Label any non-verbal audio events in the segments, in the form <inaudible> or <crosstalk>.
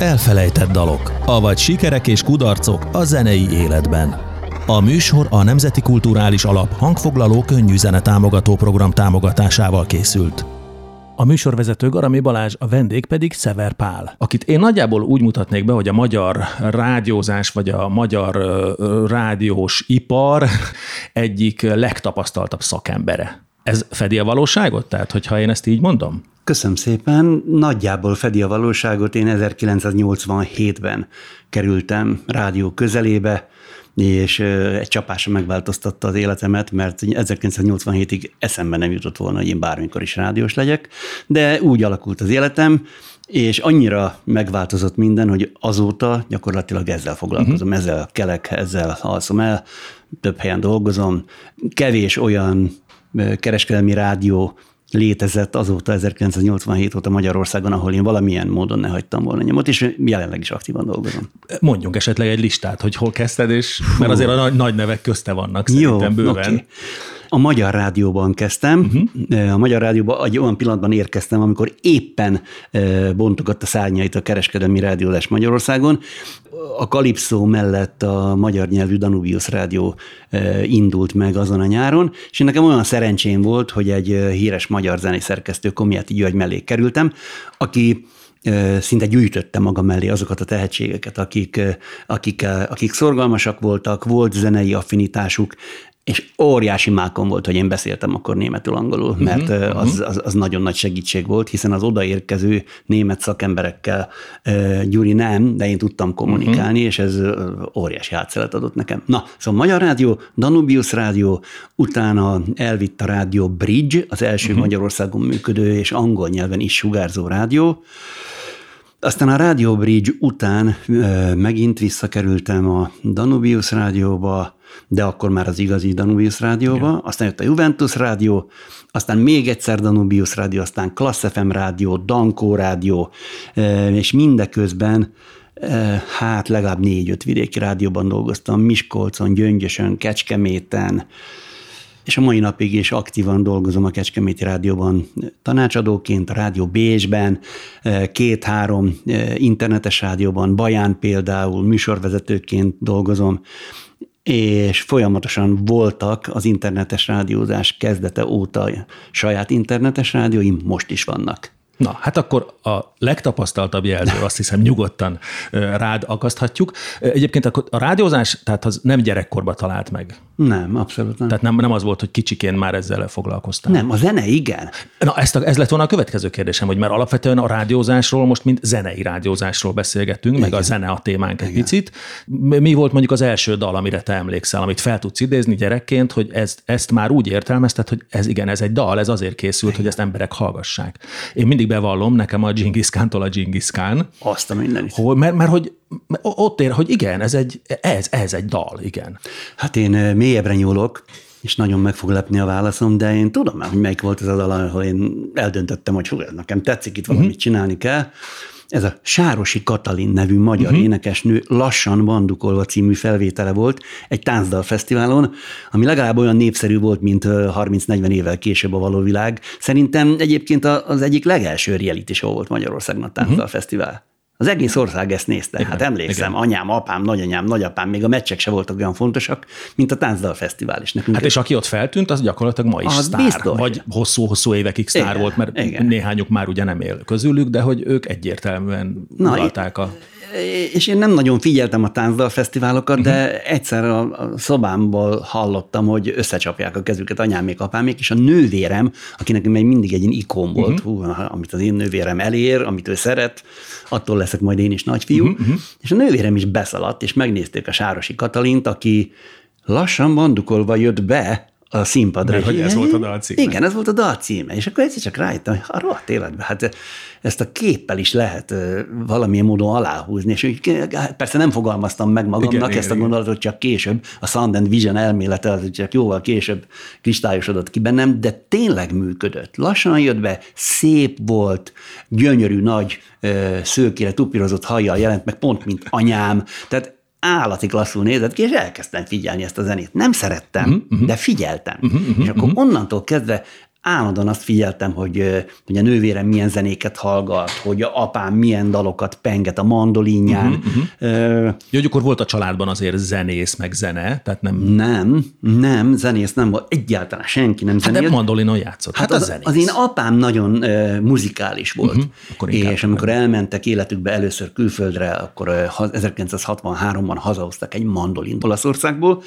Elfelejtett dalok, avagy sikerek és kudarcok a zenei életben. A műsor a Nemzeti Kulturális Alap hangfoglaló könnyű zene támogató program támogatásával készült. A műsorvezető Garami Balázs, a vendég pedig Szever Pál, akit én nagyjából úgy mutatnék be, hogy a magyar rádiózás vagy a magyar ö, rádiós ipar <laughs> egyik legtapasztaltabb szakembere. Ez fedi a valóságot? Tehát, hogyha én ezt így mondom? Köszönöm szépen. Nagyjából fedi a valóságot. Én 1987-ben kerültem rádió közelébe, és egy csapásra megváltoztatta az életemet, mert 1987-ig eszembe nem jutott volna, hogy én bármikor is rádiós legyek, de úgy alakult az életem, és annyira megváltozott minden, hogy azóta gyakorlatilag ezzel foglalkozom, uh-huh. ezzel kelek, ezzel alszom el, több helyen dolgozom. Kevés olyan kereskedelmi rádió létezett azóta 1987 óta Magyarországon, ahol én valamilyen módon ne hagytam volna nyomot, és jelenleg is aktívan dolgozom. Mondjunk esetleg egy listát, hogy hol kezdted, és mert azért a nagy, nagy nevek közte vannak szerintem Jó, bőven. Okay. A Magyar Rádióban kezdtem. Uh-huh. A Magyar Rádióban egy olyan pillanatban érkeztem, amikor éppen bontogatta szárnyait a kereskedelmi rádiólás Magyarországon. A Kalipszó mellett a magyar nyelvű Danubius Rádió indult meg azon a nyáron, és nekem olyan szerencsém volt, hogy egy híres magyar zenészerkesztő Komjáti György mellé kerültem, aki szinte gyűjtötte maga mellé azokat a tehetségeket, akik, akik, akik szorgalmasak voltak, volt zenei affinitásuk, és óriási mákon volt, hogy én beszéltem akkor németül angolul, mhm, mert uh-huh, az, az, az nagyon nagy segítség volt, hiszen az odaérkező német szakemberekkel Gyuri nem, de én tudtam kommunikálni, uh-huh. és ez óriási hátszelet adott nekem. Na, szóval Magyar Rádió, Danubius Rádió, utána elvitt a rádió Bridge, az első uh-huh. Magyarországon működő és angol nyelven is sugárzó rádió, aztán a Radio Bridge után megint visszakerültem a Danubius rádióba, de akkor már az igazi Danubius rádióba, Igen. aztán jött a Juventus rádió, aztán még egyszer Danubius rádió, aztán Class FM rádió, Dankó rádió, és mindeközben hát legalább négy-öt vidéki rádióban dolgoztam, Miskolcon, Gyöngyösön, Kecskeméten, és a mai napig is aktívan dolgozom a Kecskeméti Rádióban tanácsadóként, a Rádió Bécsben, két-három internetes rádióban, Baján például műsorvezetőként dolgozom, és folyamatosan voltak az internetes rádiózás kezdete óta saját internetes rádióim, most is vannak. Na, hát akkor a legtapasztaltabb jelző, azt hiszem nyugodtan rád akaszthatjuk. Egyébként a rádiózás, tehát az nem gyerekkorba talált meg. Nem, abszolút nem. Tehát nem, nem az volt, hogy kicsiként már ezzel foglalkoztál. Nem, a zene igen. Na, ezt a, ez lett volna a következő kérdésem, hogy mert alapvetően a rádiózásról most mint zenei rádiózásról beszélgetünk, igen. meg a zene a témánk egy igen. picit. Mi volt mondjuk az első dal, amire te emlékszel, amit fel tudsz idézni gyerekként, hogy ezt, ezt már úgy értelmezted, hogy ez igen, ez egy dal, ez azért készült, igen. hogy ezt emberek hallgassák. Én mindig bevallom, nekem a Genghis Khan-tól a Genghis Khan. Azt a mindenit. Hogy, mert, mert hogy ott ér, hogy igen, ez egy, ez, ez egy dal, igen. Hát én mélyebbre nyúlok, és nagyon meg fog lepni a válaszom, de én tudom hogy melyik volt az a dal, ahol én eldöntöttem, hogy hú, nekem tetszik, itt valamit uh-huh. csinálni kell. Ez a Sárosi Katalin nevű magyar uh-huh. énekesnő lassan bandukolva című felvétele volt egy táncdal fesztiválon, ami legalább olyan népszerű volt, mint 30-40 évvel később a való világ. Szerintem egyébként az egyik legelső reality show volt Magyarországon a táncdal uh-huh. fesztivál. Az egész ország ezt nézte. Igen, hát emlékszem, igen. anyám, apám, nagyanyám, nagyapám, még a meccsek se voltak olyan fontosak, mint a Táncdal Fesztivál is. Nekünk hát és aki ott feltűnt, az gyakorlatilag ma is az sztár. Biztos. Vagy hosszú-hosszú évekig sztár igen, volt, mert igen. néhányuk már ugye nem él közülük, de hogy ők egyértelműen Na, a és én nem nagyon figyeltem a táncdal fesztiválokat, uh-huh. de mhm. egyszer a, szobámból hallottam, hogy összecsapják a kezüket anyámék, apámék, és a nővérem, akinek még mindig egy ikon volt, uh-huh. hú, amit az én nővérem elér, amit ő szeret, attól leszek majd én is nagyfiú, uh-huh. és a nővérem is beszaladt, és megnézték a Sárosi Katalint, aki lassan bandukolva jött be a színpadra. Mert hogy ez volt a dal címe. Igen, ez volt a dal címe. És akkor egyszer csak rájöttem, hogy a rohadt életben, hát ezt a képpel is lehet valamilyen módon aláhúzni, és úgy, hát persze nem fogalmaztam meg magamnak igen, ezt igen, a gondolatot, csak később, a Sound and Vision elmélete az csak jóval később kristályosodott ki bennem, de tényleg működött. Lassan jött be, szép volt, gyönyörű, nagy, szőkére tupírozott hajjal jelent meg, pont mint anyám, tehát állati klasszul nézett ki, és elkezdtem figyelni ezt a zenét. Nem szerettem, uh-huh, de figyeltem. Uh-huh, uh-huh, és akkor uh-huh. onnantól kezdve állandóan azt figyeltem, hogy, hogy a nővérem milyen zenéket hallgat, hogy a apám milyen dalokat penget a mandolinján. Uh-huh, uh-huh. Jó, hogy akkor volt a családban azért zenész, meg zene, tehát nem... Nem, nem, zenész nem volt, egyáltalán senki nem zenész. Hát de mandolinon játszott, hát, hát az, az, én apám nagyon uh, muzikális volt, uh-huh, és amikor elmentek életükbe először külföldre, akkor uh, 1963-ban hazahoztak egy mandolint Olaszországból,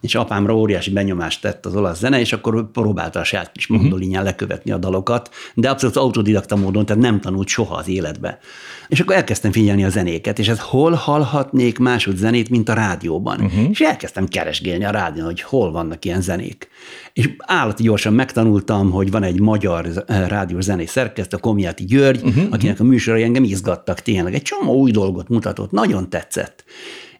és apámra óriási benyomást tett az olasz zene, és akkor próbálta a saját kis mhm. mandolinján lekövetni a dalokat, de abszolút autodidakta módon, tehát nem tanult soha az életbe. És akkor elkezdtem figyelni a zenéket, és ez hol hallhatnék másod zenét, mint a rádióban. Uh-huh. És elkezdtem keresgélni a rádión, hogy hol vannak ilyen zenék. És állati gyorsan megtanultam, hogy van egy magyar rádiós zenész szerkesztő, Komjáti György, uh-huh. akinek a műsorai engem izgattak tényleg. Egy csomó új dolgot mutatott, nagyon tetszett.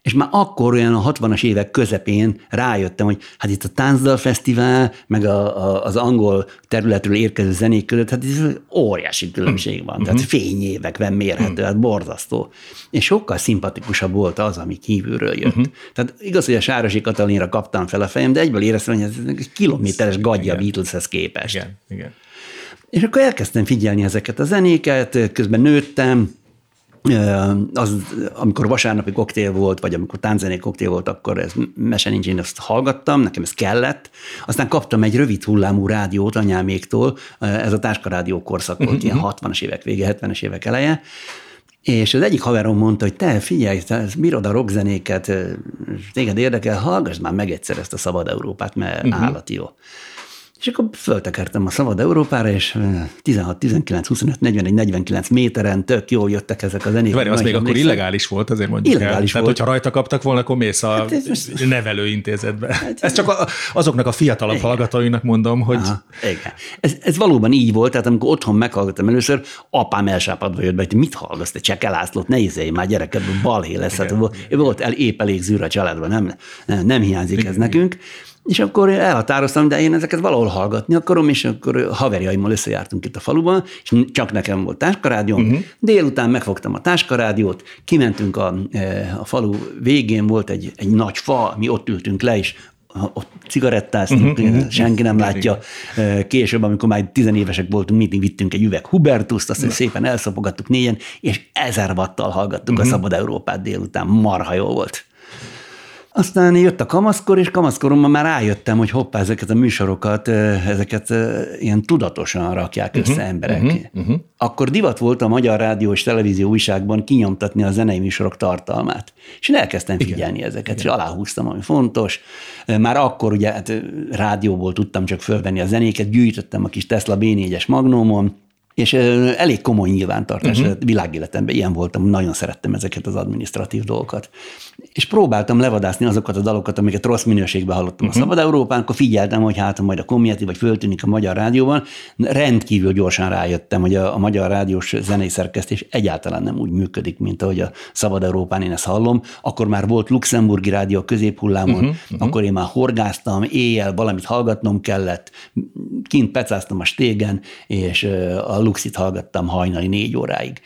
És már akkor olyan a 60-as évek közepén rájöttem, hogy hát itt a Táncdal Fesztivál, meg a, a, az angol területről érkező zenék között, hát ez óriási különbség van. Tehát mhm. fényévekben mérhető, hát borzasztó. És sokkal szimpatikusabb volt az, ami kívülről jött. Uh-huh. Tehát igaz, hogy a Sárosi Katalinra kaptam fel a fejem, de egyből éreztem, hogy ez egy kilométeres gadja Beatleshez képest. Igen, igen. És akkor elkezdtem figyelni ezeket a zenéket, közben nőttem, az, amikor vasárnapi koktél volt, vagy amikor tánczené koktél volt, akkor ez mese nincs, én ezt hallgattam, nekem ez kellett. Aztán kaptam egy rövid hullámú rádiót anyáméktól, ez a táskarádió korszak volt, uh-huh. ilyen 60-as évek vége, 70-es évek eleje, és az egyik haverom mondta, hogy te figyelj, te bírod a rockzenéket, téged érdekel, hallgass már meg egyszer ezt a Szabad Európát, mert uh-huh. állati jó. És akkor föltekertem a Szabad Európára, és 16, 19, 25, 41, 49 méteren tök jól jöttek ezek a zenék. Várj, az még akkor illegális volt, azért mondjuk illegális el. volt. Tehát, hogyha rajta kaptak volna, akkor mész a hát most... nevelőintézetbe. Hát, <laughs> ez csak a, azoknak a fiatalabb igen. hallgatóinak mondom, hogy... Aha, igen. Ez, ez, valóban így volt, tehát amikor otthon meghallgattam először, apám elsápadva jött be, hogy mit hallgatsz, te Csekelászlót, ne izélj már gyereked, balhé lesz. Igen, hát, igen. Volt el, épp elég zűr a családban, nem, nem, nem hiányzik igen, ez igen. És akkor elhatároztam, de én ezeket valahol hallgatni akarom, és akkor haverjaimmal összejártunk itt a faluban, és csak nekem volt táskarádióm. Uh-huh. Délután megfogtam a táskarádiót, kimentünk a, e, a falu végén, volt egy, egy nagy fa, mi ott ültünk le, és ott cigarettáztunk, uh-huh, senki nem látja. E, később, amikor már tizenévesek voltunk, mindig vittünk egy üveg Hubertuszt, azt szépen elszopogattuk négyen, és ezer vattal hallgattuk uh-huh. a Szabad Európát délután. Marha jó volt. Aztán jött a kamaszkor, és kamaszkoromban már rájöttem, hogy hoppá, ezeket a műsorokat, ezeket ilyen tudatosan rakják össze uh-huh, emberek. Uh-huh, uh-huh. Akkor divat volt a Magyar Rádió és Televízió újságban kinyomtatni a zenei műsorok tartalmát. És én elkezdtem figyelni Igen. ezeket, Igen. és aláhúztam, ami fontos. Már akkor ugye hát rádióból tudtam csak fölvenni a zenéket, gyűjtöttem a kis Tesla B4-es magnómon, és elég komoly nyilvántartás uh-huh. világéletemben ilyen voltam, nagyon szerettem ezeket az administratív dolgokat. És próbáltam levadászni azokat a dalokat, amiket rossz minőségben hallottam uh-huh. a Szabad Európán, akkor figyeltem, hogy hát majd a Community vagy föltűnik a Magyar Rádióban. Rendkívül gyorsan rájöttem, hogy a, a Magyar Rádiós zenei szerkesztés egyáltalán nem úgy működik, mint ahogy a Szabad Európán én ezt hallom. Akkor már volt luxemburgi rádió a középhullámon, uh-huh. Uh-huh. akkor én már horgáztam, éjjel valamit hallgatnom kellett, kint pecáztam a stégen, és a Luxit hallgattam hajnali négy óráig.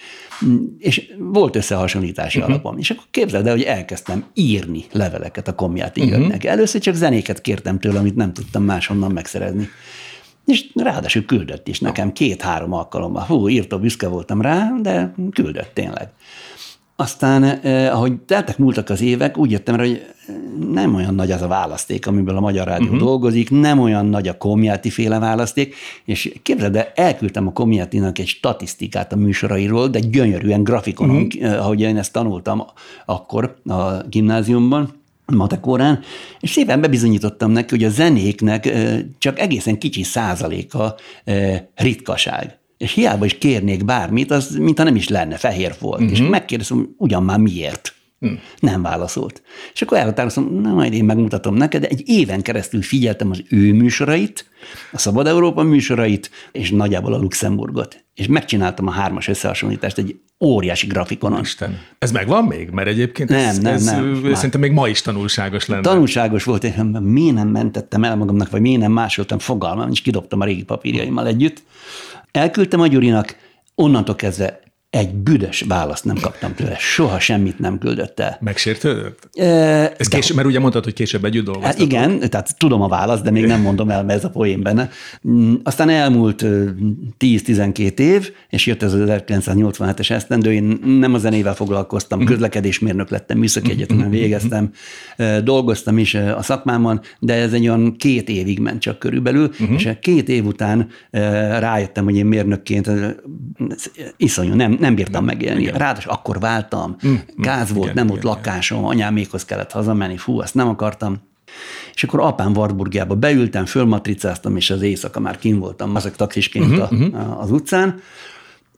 És volt összehasonlítási uh-huh. alapom. És akkor képzeld el, hogy elkezdtem írni leveleket a komjáti uh-huh. Először csak zenéket kértem tőle, amit nem tudtam máshonnan megszerezni. És ráadásul küldött is nekem két-három alkalommal. Hú, írtó büszke voltam rá, de küldött tényleg. Aztán, eh, ahogy teltek múltak az évek, úgy jöttem rá, hogy nem olyan nagy az a választék, amiből a Magyar Rádió uh-huh. dolgozik, nem olyan nagy a Komjáti féle választék, és képzeld el, elküldtem a Komjátinak egy statisztikát a műsorairól, de gyönyörűen grafikonon, uh-huh. ahogy én ezt tanultam akkor a gimnáziumban, matekórán, és szépen bebizonyítottam neki, hogy a zenéknek eh, csak egészen kicsi százaléka eh, ritkaság és hiába is kérnék bármit, az mintha nem is lenne, fehér volt. Uh-huh. És mhm. megkérdezem, ugyan már miért? Hmm. Nem válaszolt. És akkor elhatároztam, na majd én megmutatom neked, de egy éven keresztül figyeltem az ő műsorait, a Szabad Európa műsorait, és nagyjából a Luxemburgot. És megcsináltam a hármas összehasonlítást egy óriási grafikonon. Isten. Ez megvan még? Mert egyébként nem, ez, nem, ez nem, szerintem még ma is tanulságos lenne. Tanulságos volt, hogy miért nem mentettem el magamnak, vagy miért nem másoltam fogalmam, és kidobtam a régi papírjaimmal együtt. Elküldtem a Gyurinak, onnantól kezdve egy büdös választ nem kaptam tőle. Soha semmit nem küldött el. Megsértődött? E, ez később, mert ugye mondtad, hogy később együtt dolgoztatok. Hát igen, tehát tudom a választ, de még nem mondom el, mert ez a poén benne. Mm, aztán elmúlt 10-12 év, és jött ez az 1987-es esztendő, én nem a zenével foglalkoztam, mhm. közlekedésmérnök lettem, műszaki mhm. egyetemen mhm. végeztem, dolgoztam is a szakmámon, de ez egy olyan két évig ment csak körülbelül, uh-huh. és két év után rájöttem, hogy én mérnökként iszonyú, nem, nem bírtam megélni. Ráadásul akkor váltam, mm, gáz volt, igen, nem volt igen, lakásom, anyámékhoz kellett hazamenni, fú, azt nem akartam. És akkor apám Wartburgjába beültem, fölmatricáztam, és az éjszaka már kim voltam, azok taxisként uh-huh, a, uh-huh. az utcán.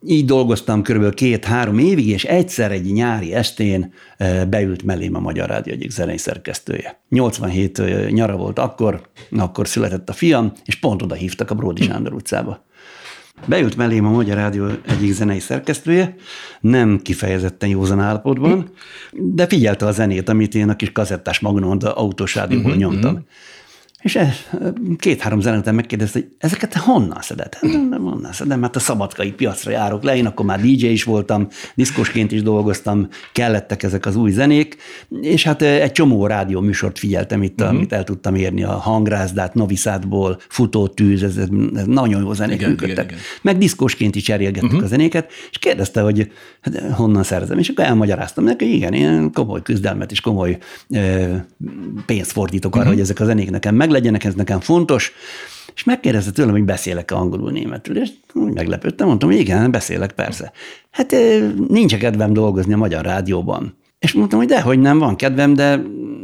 Így dolgoztam körülbelül két-három évig, és egyszer egy nyári estén beült mellém a Magyar Rádió egyik zenei szerkesztője. 87 nyara volt akkor, akkor született a fiam, és pont oda hívtak a Bródi Sándor utcába. Beült mellém a Magyar Rádió egyik zenei szerkesztője, nem kifejezetten józan állapotban, de figyelte a zenét, amit én a kis kazettás magnon autós rádióból uh-huh, nyomtam. Uh-huh. És két-három zene után megkérdezte, hogy ezeket te honnan szeded? Hát, nem honnan szedem, mert a szabadkai piacra járok le, én akkor már DJ is voltam, diszkosként is dolgoztam, kellettek ezek az új zenék, és hát egy csomó rádió műsort figyeltem itt, uh-huh. amit el tudtam érni, a hangrázdát, Noviszádból, Futótűz, ez, ez nagyon jó zenék igen, működtek. Igen, igen. Meg diszkosként is cserélgettük uh-huh. a zenéket, és kérdezte, hogy hát, honnan szerzem, és akkor elmagyaráztam neki, igen, én komoly küzdelmet és komoly e, pénzt fordítok arra, uh-huh. hogy ezek a zenék nekem meg legyenek, ez nekem fontos, és megkérdezte tőlem, hogy beszélek-e angolul németül, és meglepődtem, mondtam, hogy igen, beszélek, persze. Hát nincs kedvem dolgozni a Magyar Rádióban. És mondtam, hogy dehogy nem, van kedvem, de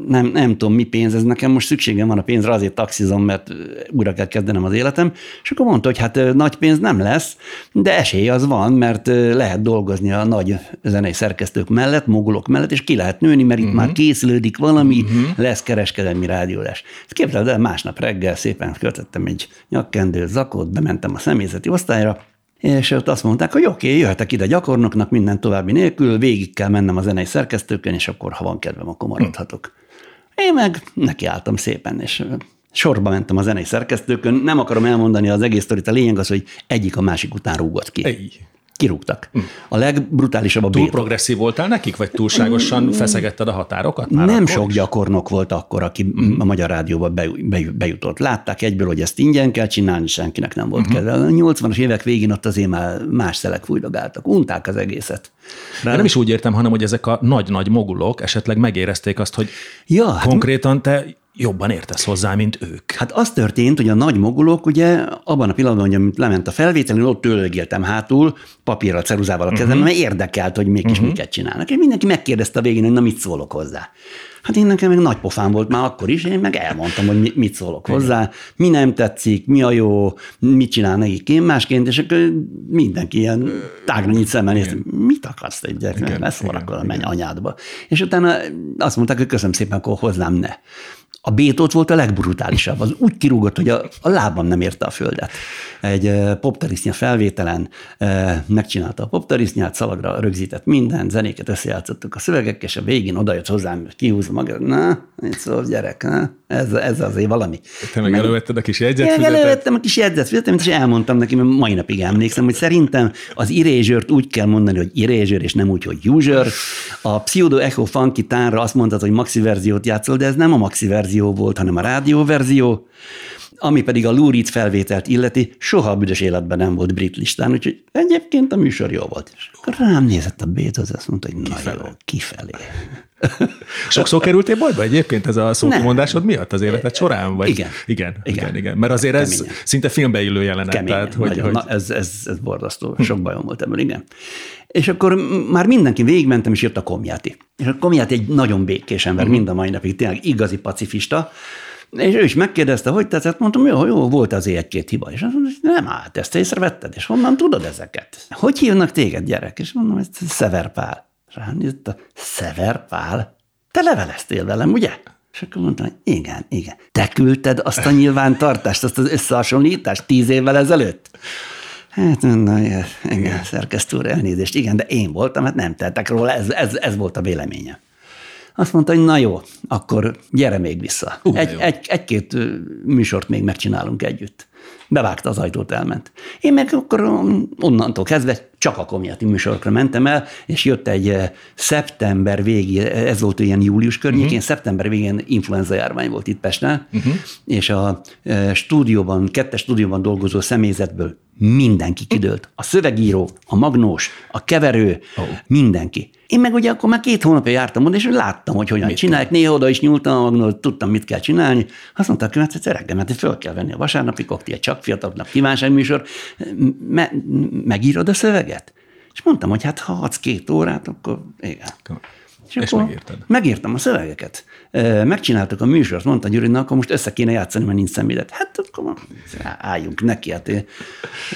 nem, nem tudom, mi pénz, ez nekem most szükségem van a pénzre, azért taxizom, mert újra kell kezdenem az életem. És akkor mondta, hogy hát nagy pénz nem lesz, de esély az van, mert lehet dolgozni a nagy zenei szerkesztők mellett, mogulok mellett, és ki lehet nőni, mert itt uh-huh. már készülődik valami, uh-huh. lesz kereskedelmi rádiólás. Ezt képzeld el, másnap reggel szépen költöttem egy nyakkendőt, zakót, bementem a személyzeti osztályra, és ott azt mondták, hogy oké, okay, jöhetek ide gyakornoknak, minden további nélkül, végig kell mennem a zenei szerkesztőkön, és akkor, ha van kedvem, akkor maradhatok. Én meg nekiálltam szépen, és sorba mentem a zenei szerkesztőkön. Nem akarom elmondani az egész sztorit, a lényeg az, hogy egyik a másik után rúgott ki. Ej kirúgtak. Hm. A legbrutálisabb a Túl progresszív voltál nekik, vagy túlságosan hm. feszegetted a határokat? Már Nem sok is? gyakornok volt akkor, aki mm. a Magyar Rádióba bejutott. Látták egyből, hogy ezt ingyen kell csinálni, senkinek nem volt mm. kedve. A 80-as évek végén ott azért már más szelek fújdogáltak, unták az egészet. De nem is úgy értem, hanem hogy ezek a nagy-nagy mogulok esetleg megérezték azt, hogy ja, hát konkrétan te jobban értesz hozzá, mint ők. Hát az történt, hogy a nagy mogulok ugye abban a pillanatban, hogy lement a felvétel, ott tőlegéltem hátul, papírral, ceruzával a kezemben, uh-huh. mert érdekelt, hogy mégis uh-huh. miket csinálnak. És mindenki megkérdezte a végén, hogy na mit szólok hozzá. Hát én nekem még nagy pofám volt már akkor is, én meg elmondtam, hogy mit szólok hozzá, mi nem tetszik, mi a jó, mit csinál nekik én másként, és akkor mindenki ilyen tágra nyit szemmel néz, mit akarsz egy gyerek, valamikor, menj anyádba. És utána azt mondták, hogy köszönöm szépen, akkor hozzám ne. A Bétot volt a legbrutálisabb. Az úgy kirúgott, hogy a, a lábam nem érte a földet. Egy poptarisznya felvételen megcsinálta a poptarisznyát, szalagra rögzített minden, zenéket összejátszottuk a szövegek, és a végén odajött hozzám, kihúzza magát, na, itt szól gyerek, na, ez, ez azért valami. Te meg, meg elővetted a kis jegyzetfüzetet? elővettem a kis jegyzetfüzetet, és elmondtam neki, mert mai napig emlékszem, hogy szerintem az irézsört úgy kell mondani, hogy irézsőr, és nem úgy, hogy user. A Pseudo Echo Funky tánra azt mondtad, hogy maxi verziót játszol, de ez nem a maxi verzió verzió volt, hanem a rádióverzió, ami pedig a Lurid felvételt illeti, soha a büdös életben nem volt brit listán, úgyhogy egyébként a műsor jó volt. És akkor rám nézett a Bétoz, azt mondta, hogy na jó, kifelé. Sokszor kerültél bajba egyébként ez a szókimondásod miatt az életed során? Vagy? Igen. Igen, igen, igen, igen. Mert azért ez Keményen. szinte filmbe illő jelenet. Keményen, tehát, hogy, hogy... Na, ez, ez, ez borzasztó. Sok bajom volt ebből, igen. És akkor már mindenki végigmentem, és jött a komjáti. És a komjáti egy nagyon békés ember, uh-huh. mind a mai napig, tényleg igazi pacifista, és ő is megkérdezte, hogy tetszett, mondtam, jó, jó, volt azért egy-két hiba. És azt mondta, nem hát, ezt észrevetted, és honnan tudod ezeket? Hogy hívnak téged, gyerek? És mondom, ez Szeverpál. Rám jött a Szeverpál. Te leveleztél velem, ugye? És akkor mondtam, igen, igen. Te küldted azt a nyilvántartást, azt az összehasonlítást tíz évvel ezelőtt? Hát, na, igen, igen szerkesztő úr, elnézést, igen, de én voltam, hát nem tettek róla, ez, ez, ez volt a véleménye. Azt mondta, hogy na jó, akkor gyere még vissza. Uh, egy, egy, egy-két műsort még megcsinálunk együtt. Bevágta az ajtót, elment. Én meg akkor onnantól kezdve csak a komjati műsorokra mentem el, és jött egy szeptember végi, ez volt ilyen július környékén, uh-huh. szeptember végén influenza járvány volt itt Pesten, uh-huh. és a stúdióban, kettes stúdióban dolgozó személyzetből mindenki kidőlt. A szövegíró, a magnós, a keverő, oh. mindenki. Én meg ugye akkor már két hónapja jártam oda, és láttam, hogy hogyan mit csinálják. Néha oda is nyúltam a magnót, tudtam, mit kell csinálni. Azt mondta, hogy hát reggel, mert föl kell venni a vasárnapi koktél, csak fiataloknak kívánságműsor, me- megírod a szöveget? És mondtam, hogy hát ha adsz két órát, akkor igen. És, és akkor megírtad. Megírtam a szövegeket. Megcsináltuk a műsort, mondta Gyuri, na akkor most össze kéne játszani, mert nincs személyzet. Hát akkor álljunk neki, hát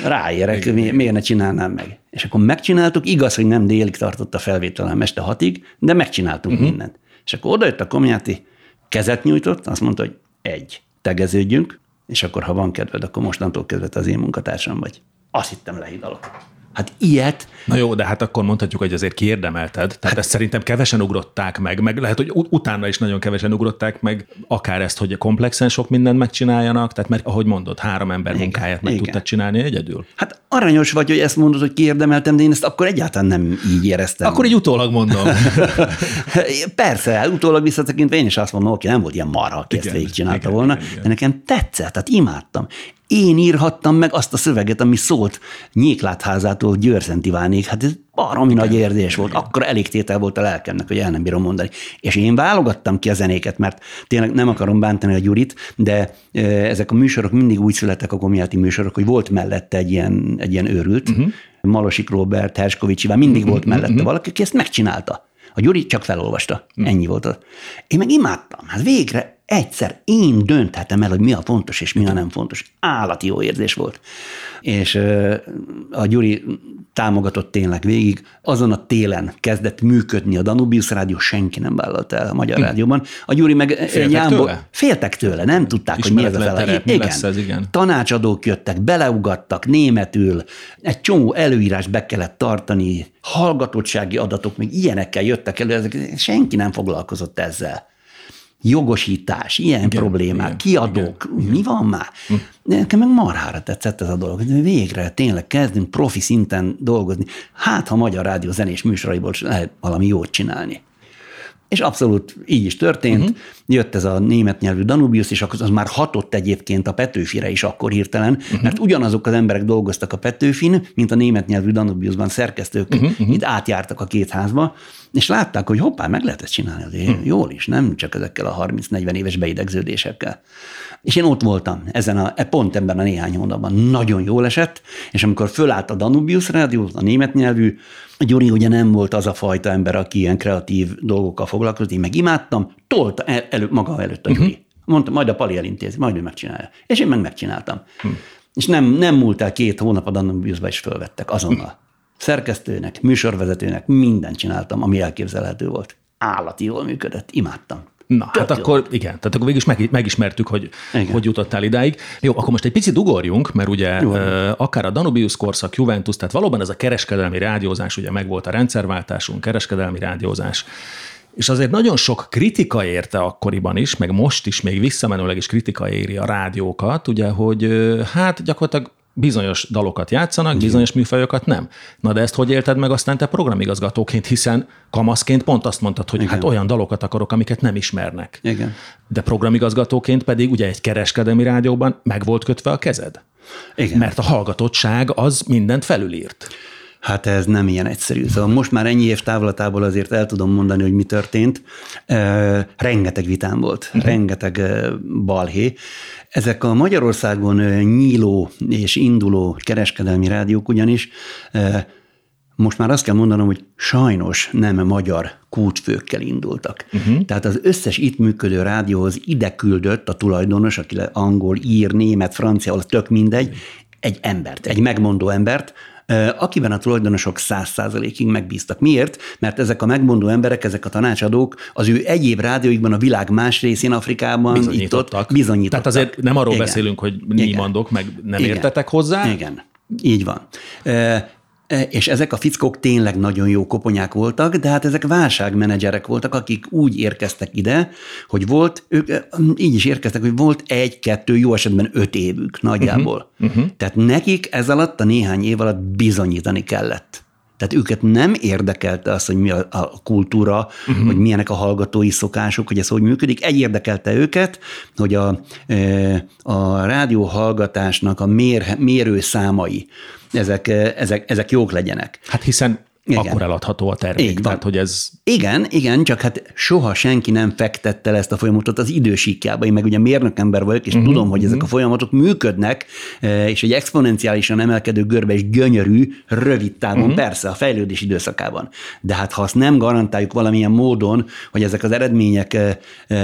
ráérek, mi, miért ne csinálnám meg. És akkor megcsináltuk, igaz, hogy nem délig tartott a felvételem este hatig, de megcsináltunk uh-huh. mindent. És akkor odajött a komjáti, kezet nyújtott, azt mondta, hogy egy, tegeződjünk, és akkor ha van kedved, akkor mostantól kezdve az én munkatársam vagy. Azt hittem lehidalok. Hát ilyet. Na jó, de hát akkor mondhatjuk, hogy azért kiérdemelted. Tehát hát, ezt szerintem kevesen ugrották meg, meg lehet, hogy utána is nagyon kevesen ugrották meg, akár ezt, hogy komplexen sok mindent megcsináljanak, tehát mert ahogy mondod, három ember igen, munkáját meg igen. tudtad csinálni egyedül. Hát aranyos vagy, hogy ezt mondod, hogy kiérdemeltem, de én ezt akkor egyáltalán nem így éreztem. Akkor így utólag mondom. <laughs> Persze, utólag visszatekintve én is azt mondom, hogy nem volt ilyen marha, aki igen, ezt végigcsinálta volna, igen, igen. de nekem tetszett, tehát imádtam. Én írhattam meg azt a szöveget, ami szólt Nyéklátházától Győrzent Ivánék. Hát ez baromi nagy érzés volt. Akkor elég tétel volt a lelkemnek, hogy el nem bírom mondani. És én válogattam ki a zenéket, mert tényleg nem akarom bántani a Gyurit, de ezek a műsorok mindig úgy születtek a komiáti műsorok, hogy volt mellette egy ilyen, egy ilyen őrült, uh-huh. Malosik Robert, Herskovics Iván, mindig uh-huh, volt mellette uh-huh. valaki, aki ezt megcsinálta. A Gyuri csak felolvasta. Uh-huh. Ennyi volt. Az. Én meg imádtam. Hát végre egyszer én dönthetem el, hogy mi a fontos és mi a nem fontos. Állati jó érzés volt. És a Gyuri támogatott tényleg végig. Azon a télen kezdett működni a Danubius Rádió, senki nem vállalta el a Magyar hm. Rádióban. A Gyuri meg féltek jámból, tőle? Féltek tőle, nem tudták, hogy mi ez a fele. Igen. ez, igen. Tanácsadók jöttek, beleugattak németül, egy csomó előírás be kellett tartani, hallgatottsági adatok, még ilyenekkel jöttek elő, ezek, senki nem foglalkozott ezzel jogosítás, ilyen igen, problémák, igen, kiadók, igen, mi van már? Hm. Nekem meg marhára tetszett ez a dolog, hogy végre tényleg kezdünk profi szinten dolgozni. Hát, ha Magyar Rádió zenés műsoraiból lehet valami jót csinálni. És abszolút így is történt. Uh-huh. Jött ez a német nyelvű Danubius, és az már hatott egyébként a Petőfire is akkor hirtelen, uh-huh. mert ugyanazok az emberek dolgoztak a Petőfin, mint a német nyelvű Danubiusban szerkesztők, uh-huh. itt átjártak a két házba, és látták, hogy hoppá, meg lehet ezt csinálni azért uh-huh. jól is, nem csak ezekkel a 30-40 éves beidegződésekkel. És én ott voltam, ezen a, e pont ebben a néhány hónapban. Nagyon jól esett, és amikor fölállt a Danubius rádió, a német nyelvű, Gyuri ugye nem volt az a fajta ember, aki ilyen kreatív dolgokkal foglalkozott, én meg imádtam, tolta el, elő, maga előtt a Gyuri. Uh-huh. Mondta, majd a Pali elintézi, majd ő megcsinálja. És én meg megcsináltam. Uh-huh. És nem, nem múlt el két hónap a Danubiusba is fölvettek azonnal. Uh-huh. Szerkesztőnek, műsorvezetőnek mindent csináltam, ami elképzelhető volt. Állati jól működött, imádtam. Na, Tök hát jó. akkor igen, tehát akkor végül is meg, megismertük, hogy igen. hogy jutottál idáig. Jó, akkor most egy picit ugorjunk, mert ugye jó. akár a Danubius korszak, Juventus, tehát valóban ez a kereskedelmi rádiózás, ugye megvolt a rendszerváltásunk, kereskedelmi rádiózás, és azért nagyon sok kritika érte akkoriban is, meg most is még visszamenőleg is kritika éri a rádiókat, ugye, hogy hát gyakorlatilag bizonyos dalokat játszanak, bizonyos műfajokat nem. Na de ezt hogy élted meg aztán te programigazgatóként, hiszen kamaszként pont azt mondtad, hogy Igen. hát olyan dalokat akarok, amiket nem ismernek. Igen. De programigazgatóként pedig ugye egy kereskedelmi rádióban meg volt kötve a kezed. Igen. Mert a hallgatottság az mindent felülírt. Hát ez nem ilyen egyszerű. Szóval most már ennyi év távlatából azért el tudom mondani, hogy mi történt. Rengeteg vitám volt, uh-huh. rengeteg balhé. Ezek a Magyarországon nyíló és induló kereskedelmi rádiók ugyanis most már azt kell mondanom, hogy sajnos nem magyar kútfőkkel indultak. Uh-huh. Tehát az összes itt működő rádióhoz ide küldött a tulajdonos, aki angol, ír, német, francia, tök mindegy, egy embert, egy megmondó embert, akiben a tulajdonosok száz százalékig megbíztak. Miért? Mert ezek a megmondó emberek, ezek a tanácsadók az ő egyéb rádióikban a világ más részén, Afrikában bizonyítottak. Itt ott bizonyítottak. Tehát azért nem arról Igen. beszélünk, hogy mi mondok, meg nem Igen. értetek hozzá. Igen, így van. E, és ezek a fickók tényleg nagyon jó koponyák voltak, de hát ezek válságmenedzserek voltak, akik úgy érkeztek ide, hogy volt, ők e, így is érkeztek, hogy volt egy-kettő, jó esetben öt évük nagyjából. Uh-huh. Uh-huh. Tehát nekik ez alatt a néhány év alatt bizonyítani kellett. Tehát őket nem érdekelte az, hogy mi a, a kultúra, uh-huh. hogy milyenek a hallgatói szokások, hogy ez hogy működik. Egy érdekelte őket, hogy a, e, a rádióhallgatásnak a mér, mérőszámai, ezek, ezek, ezek jók legyenek. Hát hiszen igen. akkor eladható a termék. Így Tehát, hogy ez... Igen, igen, csak hát soha senki nem fektette le ezt a folyamatot az idősíkjába. Én meg ugye mérnökember vagyok, és uh-huh, tudom, hogy uh-huh. ezek a folyamatok működnek, e, és egy exponenciálisan emelkedő görbe és gyönyörű, rövid távon, uh-huh. persze, a fejlődés időszakában. De hát ha azt nem garantáljuk valamilyen módon, hogy ezek az eredmények, e, e,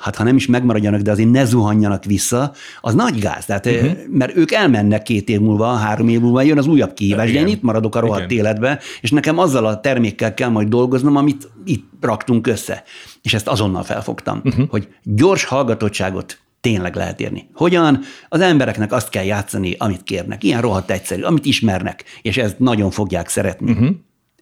hát ha nem is megmaradjanak, de azért ne zuhanjanak vissza, az nagy gáz. Tehát, uh-huh. Mert ők elmennek két év múlva, három év múlva, jön az újabb kihívás, de én itt maradok a rohadt igen. életbe, és nekem nekem azzal a termékkel kell majd dolgoznom, amit itt raktunk össze. És ezt azonnal felfogtam, uh-huh. hogy gyors hallgatottságot tényleg lehet érni. Hogyan? Az embereknek azt kell játszani, amit kérnek. Ilyen rohadt egyszerű, amit ismernek, és ezt nagyon fogják szeretni. Uh-huh.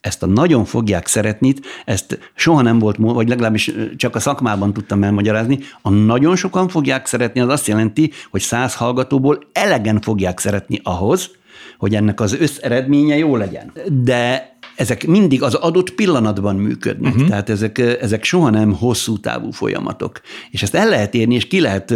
Ezt a nagyon fogják szeretni, ezt soha nem volt, vagy legalábbis csak a szakmában tudtam elmagyarázni, a nagyon sokan fogják szeretni, az azt jelenti, hogy száz hallgatóból elegen fogják szeretni ahhoz, hogy ennek az összeredménye jó legyen. De ezek mindig az adott pillanatban működnek, uh-huh. tehát ezek, ezek soha nem hosszú távú folyamatok. És ezt el lehet érni, és ki lehet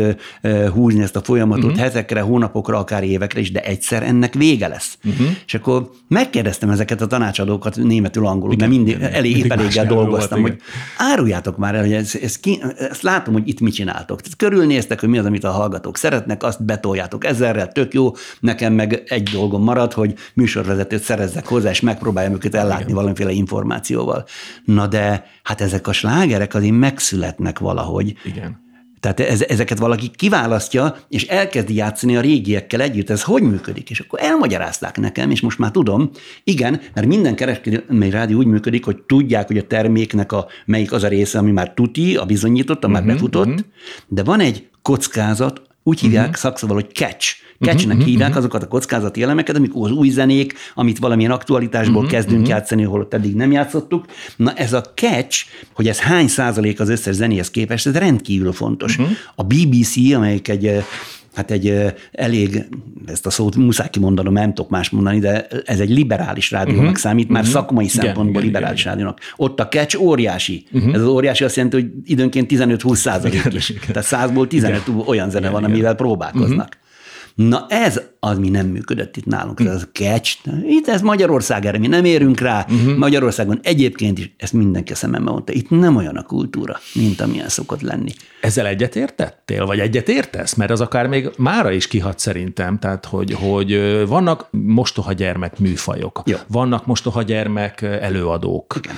húzni ezt a folyamatot uh-huh. hetekre, hónapokra, akár évekre is, de egyszer ennek vége lesz. Uh-huh. És akkor megkérdeztem ezeket a tanácsadókat németül, angolul, mert mindig elég, épp eléggel dolgoztam, volt, hogy áruljátok már el, hogy ez, ez ki, ezt látom, hogy itt mit csináltok. Tehát körülnéztek, hogy mi az, amit a hallgatók szeretnek, azt betoljátok ezerrel, tök jó, nekem meg egy dolgom marad, hogy műsorvezetőt szerezzek hozzá, és megpróbáljam őket el ellátni Igen. valamiféle információval. Na de hát ezek a slágerek azért megszületnek valahogy. Igen. Tehát ez, ezeket valaki kiválasztja, és elkezdi játszani a régiekkel együtt. Ez hogy működik? És akkor elmagyarázták nekem, és most már tudom. Igen, mert minden kereskedelmi rádió úgy működik, hogy tudják, hogy a terméknek a melyik az a része, ami már tuti, a bizonyított, a már uh-huh, befutott, uh-huh. de van egy kockázat, úgy hívják uh-huh. szakszóval, hogy catch. Catchnek uh-huh, hívják uh-huh. azokat a kockázati elemeket, amikor az új zenék, amit valamilyen aktualitásból uh-huh, kezdünk uh-huh. játszani, holott eddig nem játszottuk. Na ez a catch, hogy ez hány százalék az összes zenéhez képest, ez rendkívül fontos. Uh-huh. A BBC, amelyik egy hát egy elég, ezt a szót muszáj kimondanom, nem tudok más mondani, de ez egy liberális rádiónak uh-huh. számít, már uh-huh. szakmai szempontból igen, liberális igen, rádiónak. Ott a catch óriási. Uh-huh. Ez az óriási azt jelenti, hogy időnként 15-20 százalék is. Igen. Tehát százból 15 igen. olyan zene igen, van, igen. amivel próbálkoznak. Uh-huh. Na ez az, mi nem működött itt nálunk, ez az catch. Itt ez Magyarország erre mi nem érünk rá. Uh-huh. Magyarországon egyébként is, ezt mindenki szemembe mondta, itt nem olyan a kultúra, mint amilyen szokott lenni. Ezzel egyetértettél, vagy egyetértesz? Mert az akár még mára is kihat szerintem, tehát hogy, hogy vannak mostoha gyermek műfajok, Jó. vannak mostoha gyermek előadók. Igen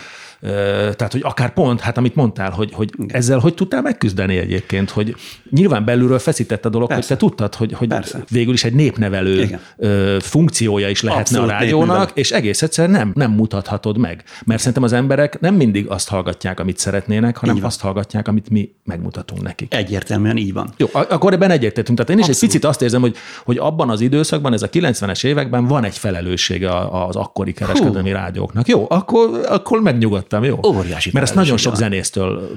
tehát, hogy akár pont, hát amit mondtál, hogy, hogy ezzel hogy tudtál megküzdeni egyébként, hogy nyilván belülről feszített a dolog, Persze. hogy te tudtad, hogy, hogy végül is egy népnevelő Igen. funkciója is lehetne Abszolút a rádiónak, népnevelő. és egész egyszerűen nem, nem mutathatod meg. Mert szerintem az emberek nem mindig azt hallgatják, amit szeretnének, hanem azt hallgatják, amit mi megmutatunk nekik. Egyértelműen így van. Jó, akkor ebben egyetértünk. Tehát én is Abszolút. egy picit azt érzem, hogy, hogy abban az időszakban, ez a 90-es években van egy felelőssége az akkori kereskedelmi Hú. rádióknak. Jó, akkor, akkor megnyugodt hallottam, jó? Óriási Mert ezt nagyon sok zenésztől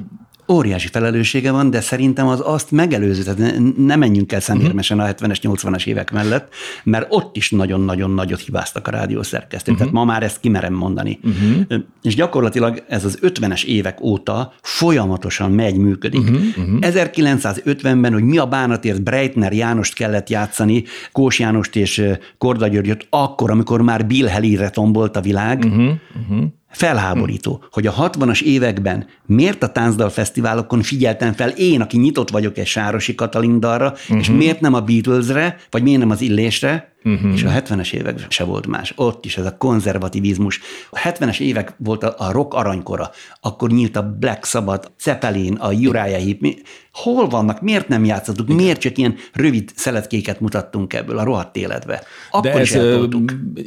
óriási felelőssége van, de szerintem az azt megelőző, tehát ne menjünk el szemérmesen a 70-es, 80-as évek mellett, mert ott is nagyon-nagyon nagyot hibáztak a rádiószerkesztők. Uh-huh. Tehát ma már ezt kimerem mondani. Uh-huh. És gyakorlatilag ez az 50-es évek óta folyamatosan megy, működik. Uh-huh. Uh-huh. 1950-ben, hogy mi a bánatért Breitner Jánost kellett játszani, Kós Jánost és Korda Györgyöt, akkor, amikor már Bill Helire tombolt a világ, uh-huh. Uh-huh felháborító, hogy a 60-as években miért a táncdal fesztiválokon figyeltem fel én, aki nyitott vagyok egy Sárosi Katalin dalra, uh-huh. és miért nem a Beatlesre, vagy miért nem az Illésre, Uh-huh. És a 70-es években se volt más. Ott is ez a konzervativizmus. A 70-es évek volt a, a rock aranykora. Akkor nyílt a Black Sabbath, Zeppelin, a Uriah Heep. Mi, hol vannak? Miért nem játszottuk? Igen. Miért csak ilyen rövid szeletkéket mutattunk ebből a rohadt életbe? Akkor de ez, is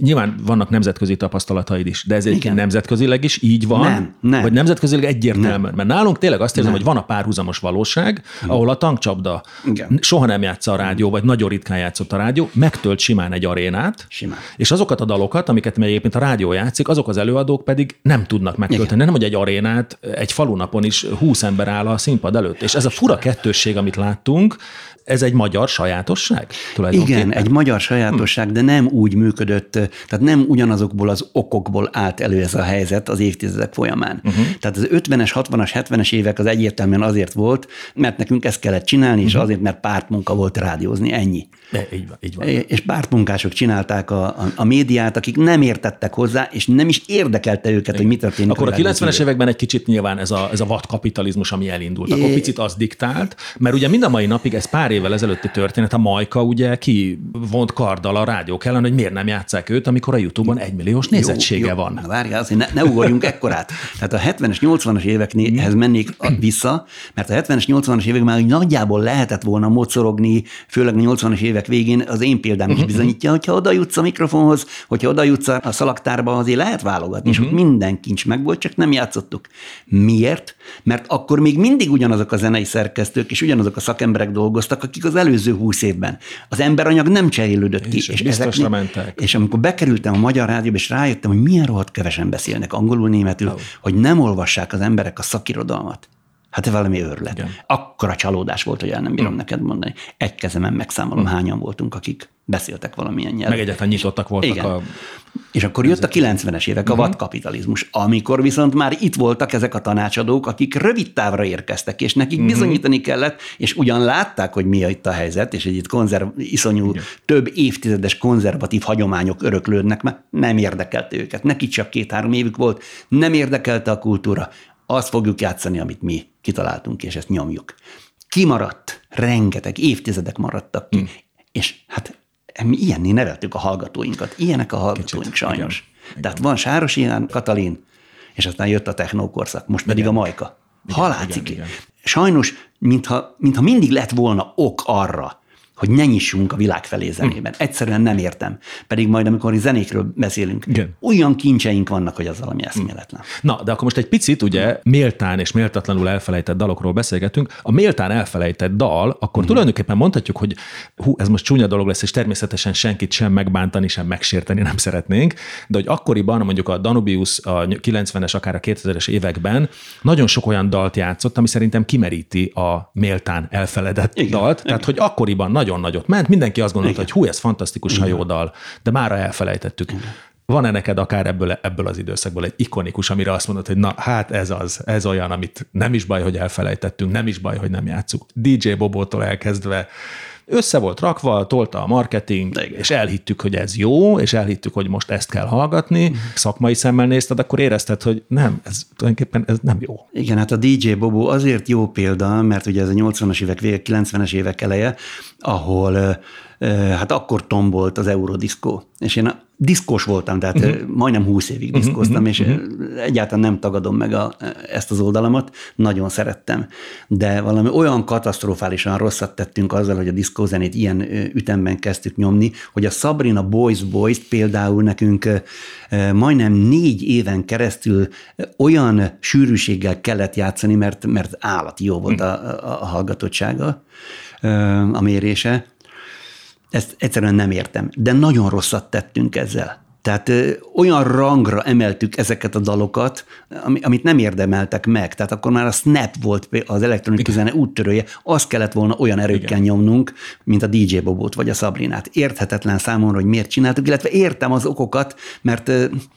nyilván vannak nemzetközi tapasztalataid is, de ez egy nemzetközileg is így van? Nem, nem. Vagy nemzetközileg egyértelműen? Mert nálunk tényleg azt érzem, nem. hogy van a párhuzamos valóság, ahol a tankcsapda Igen. soha nem játsza a rádió, vagy nagyon ritkán játszott a rádió, megtölt simán simán egy arénát, Simán. és azokat a dalokat, amiket egyébként a rádió játszik, azok az előadók pedig nem tudnak megtölteni. Nem, hogy egy arénát, egy falunapon is 20 ember áll a színpad előtt. És ez a fura kettősség, amit láttunk, ez egy magyar sajátosság? Igen, egy magyar sajátosság, de nem úgy működött, tehát nem ugyanazokból az okokból állt elő ez a helyzet az évtizedek folyamán. Uh-huh. Tehát az 50-es, 60-as, 70-es évek az egyértelműen azért volt, mert nekünk ezt kellett csinálni, és uh-huh. azért, mert pártmunka volt rádiózni, ennyi. De így van, így van. És pártmunkások csinálták a, a, a médiát, akik nem értettek hozzá, és nem is érdekelte őket, Igen. hogy mi történik. Akkor a, a 90-es években egy kicsit nyilván ez a, ez a vadkapitalizmus, ami elindult. Akkor é... picit az diktált, mert ugye mind a mai napig ez pár évvel ezelőtti történet, a Majka ugye ki vont karddal a rádiók ellen, hogy miért nem játszák őt, amikor a YouTube-on egymilliós nézettsége jó, jó. van. Na várjál, azért ne, ne ugorjunk ekkorát. Tehát a 70-es, 80-as évekhez mennék vissza, mert a 70-es, 80-as években már nagyjából lehetett volna mocorogni, főleg a 80-as évek végén az én példám is bizonyítja, hogyha oda jutsz a mikrofonhoz, hogyha oda jutsz a szalaktárba, azért lehet válogatni, és ott minden kincs meg volt, csak nem játszottuk. Miért? Mert akkor még mindig ugyanazok a zenei szerkesztők és ugyanazok a szakemberek dolgoztak, akik az előző húsz évben. Az emberanyag nem cserélődött ki. És, és, ezek, mentek. és amikor bekerültem a Magyar Rádióba, és rájöttem, hogy milyen rohadt kevesen beszélnek angolul, németül, oh. hogy nem olvassák az emberek a szakirodalmat. Hát valami őrület. Igen. Akkora csalódás volt, hogy el nem bírom mm. neked mondani. Egy kezemen megszámolom, mm. hányan voltunk, akik beszéltek valamilyen nyelvet. Meg egyáltalán nyitottak voltak Igen. a... És akkor jött a 90-es évek, a uh-huh. vadkapitalizmus, amikor viszont már itt voltak ezek a tanácsadók, akik rövid távra érkeztek, és nekik uh-huh. bizonyítani kellett, és ugyan látták, hogy mi itt a helyzet, és egy itt konzerv, iszonyú Igen. több évtizedes konzervatív hagyományok öröklődnek, mert nem érdekelte őket. Neki csak két-három évük volt, nem érdekelte a kultúra. Azt fogjuk játszani, amit mi kitaláltunk, és ezt nyomjuk. Kimaradt, rengeteg évtizedek maradtak ki, mm. és hát mi ilyenné neveltük a hallgatóinkat. Ilyenek a hallgatóink Kicsit, sajnos. Igen. Tehát van Sáros ilyen Katalin, és aztán jött a technókorszak, most pedig igen. a Majka. Haláciki. Sajnos, mintha, mintha mindig lett volna ok arra, hogy ne nyissunk a világ felé zenében. Hm. Egyszerűen nem értem. Pedig majd, amikor zenékről beszélünk, Igen. olyan kincseink vannak, hogy az valami eszméletlen. Na, de akkor most egy picit ugye méltán és méltatlanul elfelejtett dalokról beszélgetünk. A méltán elfelejtett dal, akkor mm. tulajdonképpen mondhatjuk, hogy hú, ez most csúnya dolog lesz, és természetesen senkit sem megbántani, sem megsérteni nem szeretnénk, de hogy akkoriban, mondjuk a Danubius a 90-es, akár a 2000-es években nagyon sok olyan dalt játszott, ami szerintem kimeríti a méltán elfeledett Igen. dalt. Igen. Tehát, hogy akkoriban nagy nagyon nagyot ment, mindenki azt gondolta, Igen. hogy hú, ez fantasztikus, ha jó dal, de mára elfelejtettük. Igen. Van-e neked akár ebből, ebből az időszakból egy ikonikus, amire azt mondod, hogy na, hát ez az, ez olyan, amit nem is baj, hogy elfelejtettünk, nem is baj, hogy nem játszuk. DJ Bobótól elkezdve össze volt rakva, tolta a marketing, és elhittük, hogy ez jó, és elhittük, hogy most ezt kell hallgatni, uh-huh. szakmai szemmel nézted, akkor érezted, hogy nem, ez tulajdonképpen ez nem jó. Igen, hát a DJ Bobo azért jó példa, mert ugye ez a 80-as évek vége, 90-es évek eleje, ahol hát akkor tombolt az Eurodiszkó. És én diszkós voltam, tehát uh-huh. majdnem húsz évig mhm, diszkóztam, uh-huh. és uh-huh. egyáltalán nem tagadom meg a, ezt az oldalamat, nagyon szerettem. De valami olyan katasztrofálisan rosszat tettünk azzal, hogy a diszkózenét ilyen ütemben kezdtük nyomni, hogy a Sabrina Boys Boys például nekünk majdnem négy éven keresztül olyan sűrűséggel kellett játszani, mert, mert állati jó volt a, a hallgatottsága, a mérése, ezt egyszerűen nem értem, de nagyon rosszat tettünk ezzel. Tehát ö, olyan rangra emeltük ezeket a dalokat, ami, amit nem érdemeltek meg. Tehát akkor már a Snap volt az elektronikus zene úttörője, azt kellett volna olyan erőkkel Igen. nyomnunk, mint a DJ Bobót vagy a Sabrinát. Érthetetlen számomra, hogy miért csináltuk, illetve értem az okokat, mert,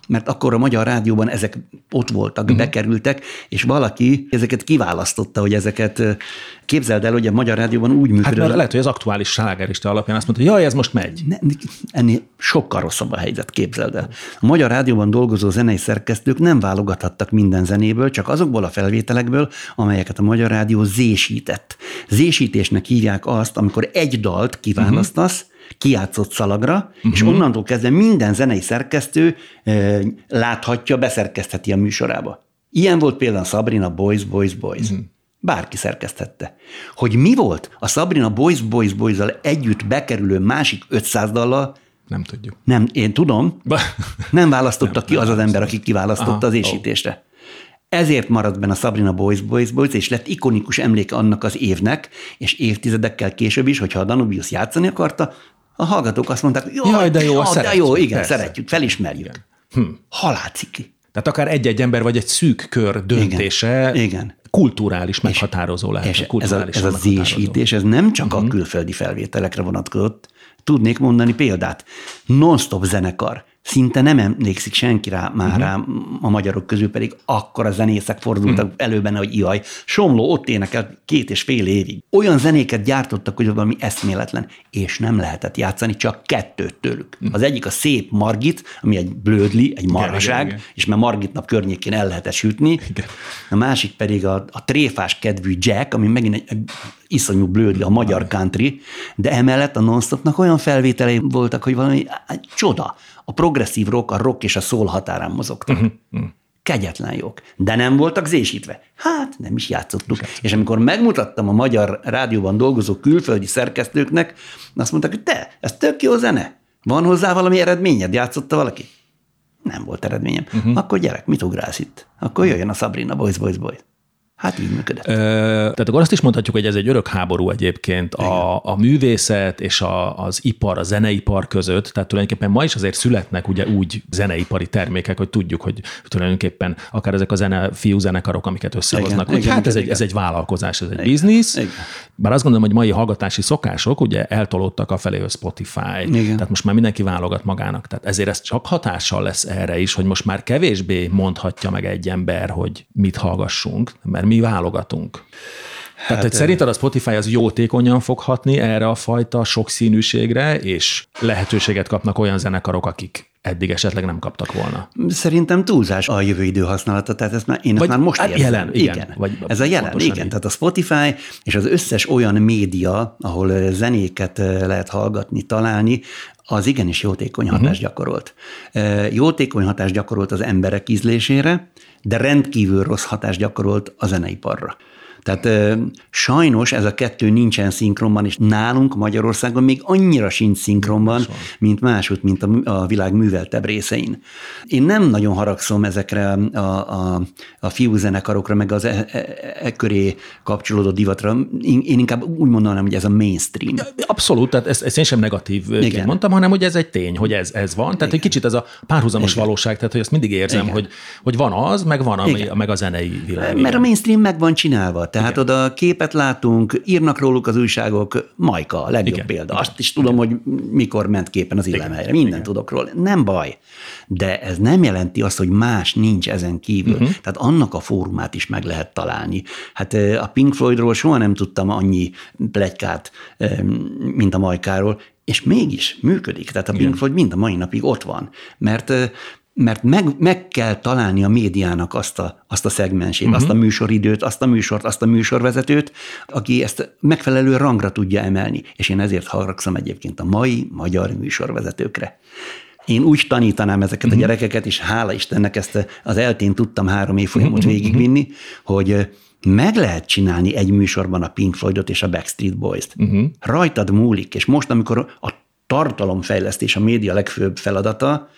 mert akkor a Magyar Rádióban ezek ott voltak, uh-huh. bekerültek, és valaki ezeket kiválasztotta, hogy ezeket képzeld el, hogy a Magyar Rádióban úgy működik. Hát mert lehet, hogy az aktuális slágerista alapján azt mondta, hogy jaj, ez most megy. Ne, ennél sokkal rosszabb a helyzet, képzeld el. A Magyar Rádióban dolgozó zenei szerkesztők nem válogathattak minden zenéből, csak azokból a felvételekből, amelyeket a Magyar Rádió zésített. Zésítésnek hívják azt, amikor egy dalt kiválasztasz, uh-huh kiátszott szalagra, uh-huh. és onnantól kezdve minden zenei szerkesztő e, láthatja, beszerkesztheti a műsorába. Ilyen volt például Sabrina Boys, Boys, Boys. Uh-huh. Bárki szerkesztette. Hogy mi volt a Sabrina Boys, Boys, boys együtt bekerülő másik 500 dallal, nem tudjuk. Nem, én tudom. Nem választotta nem, ki nem az az ember, aki kiválasztotta Aha, az ésítésre. Oh. Ezért maradt benne a Sabrina Boys Boys Boys, és lett ikonikus emléke annak az évnek, és évtizedekkel később is, hogyha a Danubius játszani akarta, A hallgatók azt mondták, jaj, jaj de jó, jaj, de jó, igen, persze. szeretjük, felismerjük. Igen. Hm. Halálciki. Tehát akár egy-egy ember vagy egy szűk kör döntése igen. igen. Kulturális meghatározó és, lehet. És kulturális ez a, ez a zésítés, ez nem csak uh-huh. a mhm. külföldi felvételekre vonatkozott. Tudnék mondani példát. Non-stop zenekar szinte nem emlékszik senki rá már uh-huh. rá, a magyarok közül pedig akkor a zenészek fordultak uh-huh. elő benne, hogy jaj, Somló ott énekel két és fél évig. Olyan zenéket gyártottak, hogy valami eszméletlen, és nem lehetett játszani, csak kettőt tőlük. Uh-huh. Az egyik a szép Margit, ami egy blödli, egy marhaság, igen, és mert Margit nap környékén el lehetett sütni. Igen. A másik pedig a, a tréfás kedvű Jack, ami megint egy, egy iszonyú blödli, a magyar country, de emellett a non olyan felvételei voltak, hogy valami csoda a progresszív rock, a rock és a szól határán mozogtak. Uh-huh. Kegyetlen jók. De nem voltak zésítve. Hát, nem is játszottuk. Is és amikor megmutattam a magyar rádióban dolgozó külföldi szerkesztőknek, azt mondták, hogy te, ez tök jó zene. Van hozzá valami eredményed? Játszotta valaki? Nem volt eredményem. Uh-huh. Akkor gyerek, mit ugrálsz itt? Akkor jöjjön a Sabrina, boys, boys, boys. Hát így működött. Ö, tehát akkor azt is mondhatjuk, hogy ez egy örök háború egyébként a, a művészet és a, az ipar, a zeneipar között. Tehát tulajdonképpen ma is azért születnek ugye úgy zeneipari termékek, hogy tudjuk, hogy tulajdonképpen akár ezek a zene, fiú zenekarok, amiket összehoznak, igen, hogy igen, hát ez, igen. Egy, ez egy vállalkozás, ez egy igen, biznisz. Igen. Bár azt gondolom, hogy mai hallgatási szokások ugye eltolódtak a felé, hogy Spotify. Igen. Tehát most már mindenki válogat magának. Tehát ezért ez csak hatással lesz erre is, hogy most már kevésbé mondhatja meg egy ember, hogy mit hallgassunk, mert mi válogatunk. Hát, Tehát szerinted a Spotify az jótékonyan fog hatni erre a fajta sokszínűségre, és lehetőséget kapnak olyan zenekarok, akik eddig esetleg nem kaptak volna. Szerintem túlzás a jövő idő használata, tehát ezt már, én vagy, ezt már most hát érzem. Jelen, igen. igen. Vagy Ez a jelen, igen. Így. Tehát a Spotify és az összes olyan média, ahol zenéket lehet hallgatni, találni, az igenis jótékony hatást uh-huh. gyakorolt. Jótékony hatást gyakorolt az emberek ízlésére, de rendkívül rossz hatást gyakorolt a zeneiparra. Tehát ö, sajnos ez a kettő nincsen szinkronban, és nálunk Magyarországon még annyira sincs szinkronban, mint máshogy, mint a, a világ műveltebb részein. Én nem nagyon haragszom ezekre a, a, a fiúzenekarokra, meg az e, e, e köré kapcsolódó divatra. Én, én inkább úgy mondanám, hogy ez a mainstream. Abszolút, tehát ezt, ezt én sem negatív mondtam, hanem hogy ez egy tény, hogy ez, ez van. Tehát Igen. egy kicsit ez a párhuzamos Igen. valóság, tehát hogy ezt mindig érzem, hogy, hogy van az, meg van ami, meg a zenei világ. Mert a mainstream meg van csinálva. Tehát Igen. oda képet látunk, írnak róluk az újságok, Majka a legjobb Igen. példa. Azt is tudom, Igen. hogy mikor ment képen az illemhelyre. Minden Igen. tudok róla. Nem baj. De ez nem jelenti azt, hogy más nincs ezen kívül. Uh-huh. Tehát annak a fórumát is meg lehet találni. Hát a Pink Floydról soha nem tudtam annyi plegykát, mint a Majkáról, és mégis működik. Tehát a Pink Floyd mind a mai napig ott van. Mert mert meg, meg kell találni a médiának azt a, azt a szegmensét, uh-huh. azt a műsoridőt, azt a műsort, azt a műsorvezetőt, aki ezt megfelelő rangra tudja emelni. És én ezért haragszom egyébként a mai magyar műsorvezetőkre. Én úgy tanítanám ezeket uh-huh. a mhm. gyerekeket, és hála Istennek ezt az eltén tudtam három évfolyamot uh-huh. végigvinni, hogy meg lehet csinálni egy műsorban a Pink Floydot és a Backstreet Boys-t. Uh-huh. Rajtad múlik, és most, amikor a tartalomfejlesztés a média legfőbb feladata,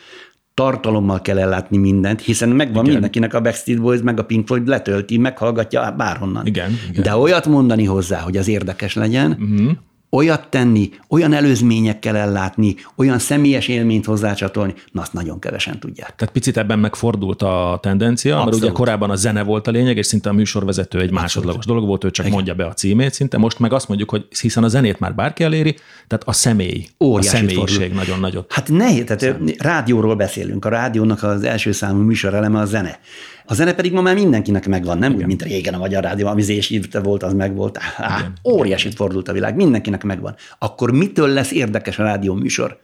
tartalommal kell ellátni mindent, hiszen megvan igen. mindenkinek a Backstreet Boys, meg a Pink Floyd letölti, meghallgatja bárhonnan. Igen, igen. De olyat mondani hozzá, hogy az érdekes legyen, uh-huh olyat tenni, olyan előzményekkel ellátni, olyan személyes élményt hozzácsatolni, na azt nagyon kevesen tudják. Tehát picit ebben megfordult a tendencia, Abszolút. mert ugye korábban a zene volt a lényeg, és szinte a műsorvezető egy Abszolút. másodlagos dolog volt, ő csak Igen. mondja be a címét szinte. Most meg azt mondjuk, hogy hiszen a zenét már bárki eléri, tehát a személy, Óriási a személyiség fordul. nagyon nagyot. Hát nehéz, tehát Szem. rádióról beszélünk. A rádiónak az első számú műsoreleme a zene. A zene pedig ma már mindenkinek megvan, nem Igen. úgy, mint régen a Magyar Rádió, ami zésívte volt, az meg volt. Á, óriásit fordult a világ, mindenkinek megvan. Akkor mitől lesz érdekes a rádió műsor?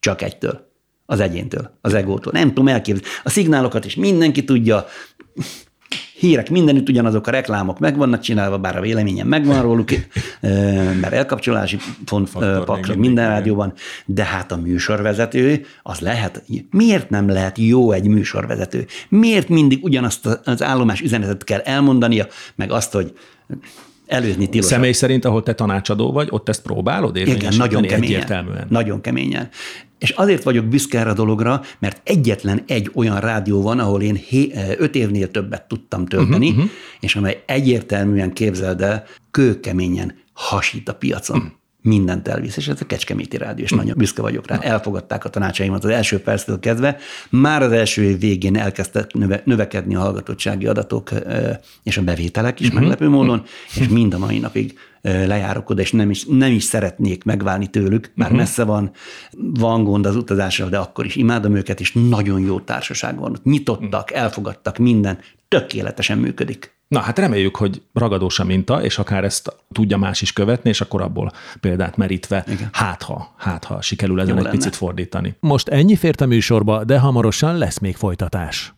Csak egytől. Az egyéntől, az egótól. Nem tudom elképzelni. A szignálokat is mindenki tudja, hírek mindenütt ugyanazok a reklámok meg vannak csinálva, bár a véleményem megvan róluk, <laughs> mert elkapcsolási font pakra minden rádióban, de hát a műsorvezető, az lehet, miért nem lehet jó egy műsorvezető? Miért mindig ugyanazt az állomás üzenetet kell elmondania, meg azt, hogy előzni tilos. Személy szerint, ahol te tanácsadó vagy, ott ezt próbálod Igen, nagyon keményen. Nagyon keményen. És azért vagyok büszke erre a dologra, mert egyetlen egy olyan rádió van, ahol én hé, öt évnél többet tudtam tölteni, uh-huh, uh-huh. és amely egyértelműen képzeld el, kőkeményen hasít a piacon. Uh-huh. Mindent elvisz, és ez a Kecskeméti Rádió, és nagyon büszke vagyok rá. Elfogadták a tanácsaimat az első perctől kezdve. Már az első év végén elkezdtek növe, növekedni a hallgatottsági adatok és a bevételek is uh-huh. meglepő módon, és mind a mai napig lejárok oda, és nem is, nem is szeretnék megválni tőlük, már uh-huh. messze van, van gond az utazással, de akkor is imádom őket, és nagyon jó társaság van. Nyitottak, elfogadtak minden, tökéletesen működik. Na hát reméljük, hogy ragadós a minta, és akár ezt tudja más is követni, és akkor abból példát merítve, Igen. hát ha, hát ha sikerül ezen Jó egy lenne. picit fordítani. Most ennyi fért a műsorba, de hamarosan lesz még folytatás.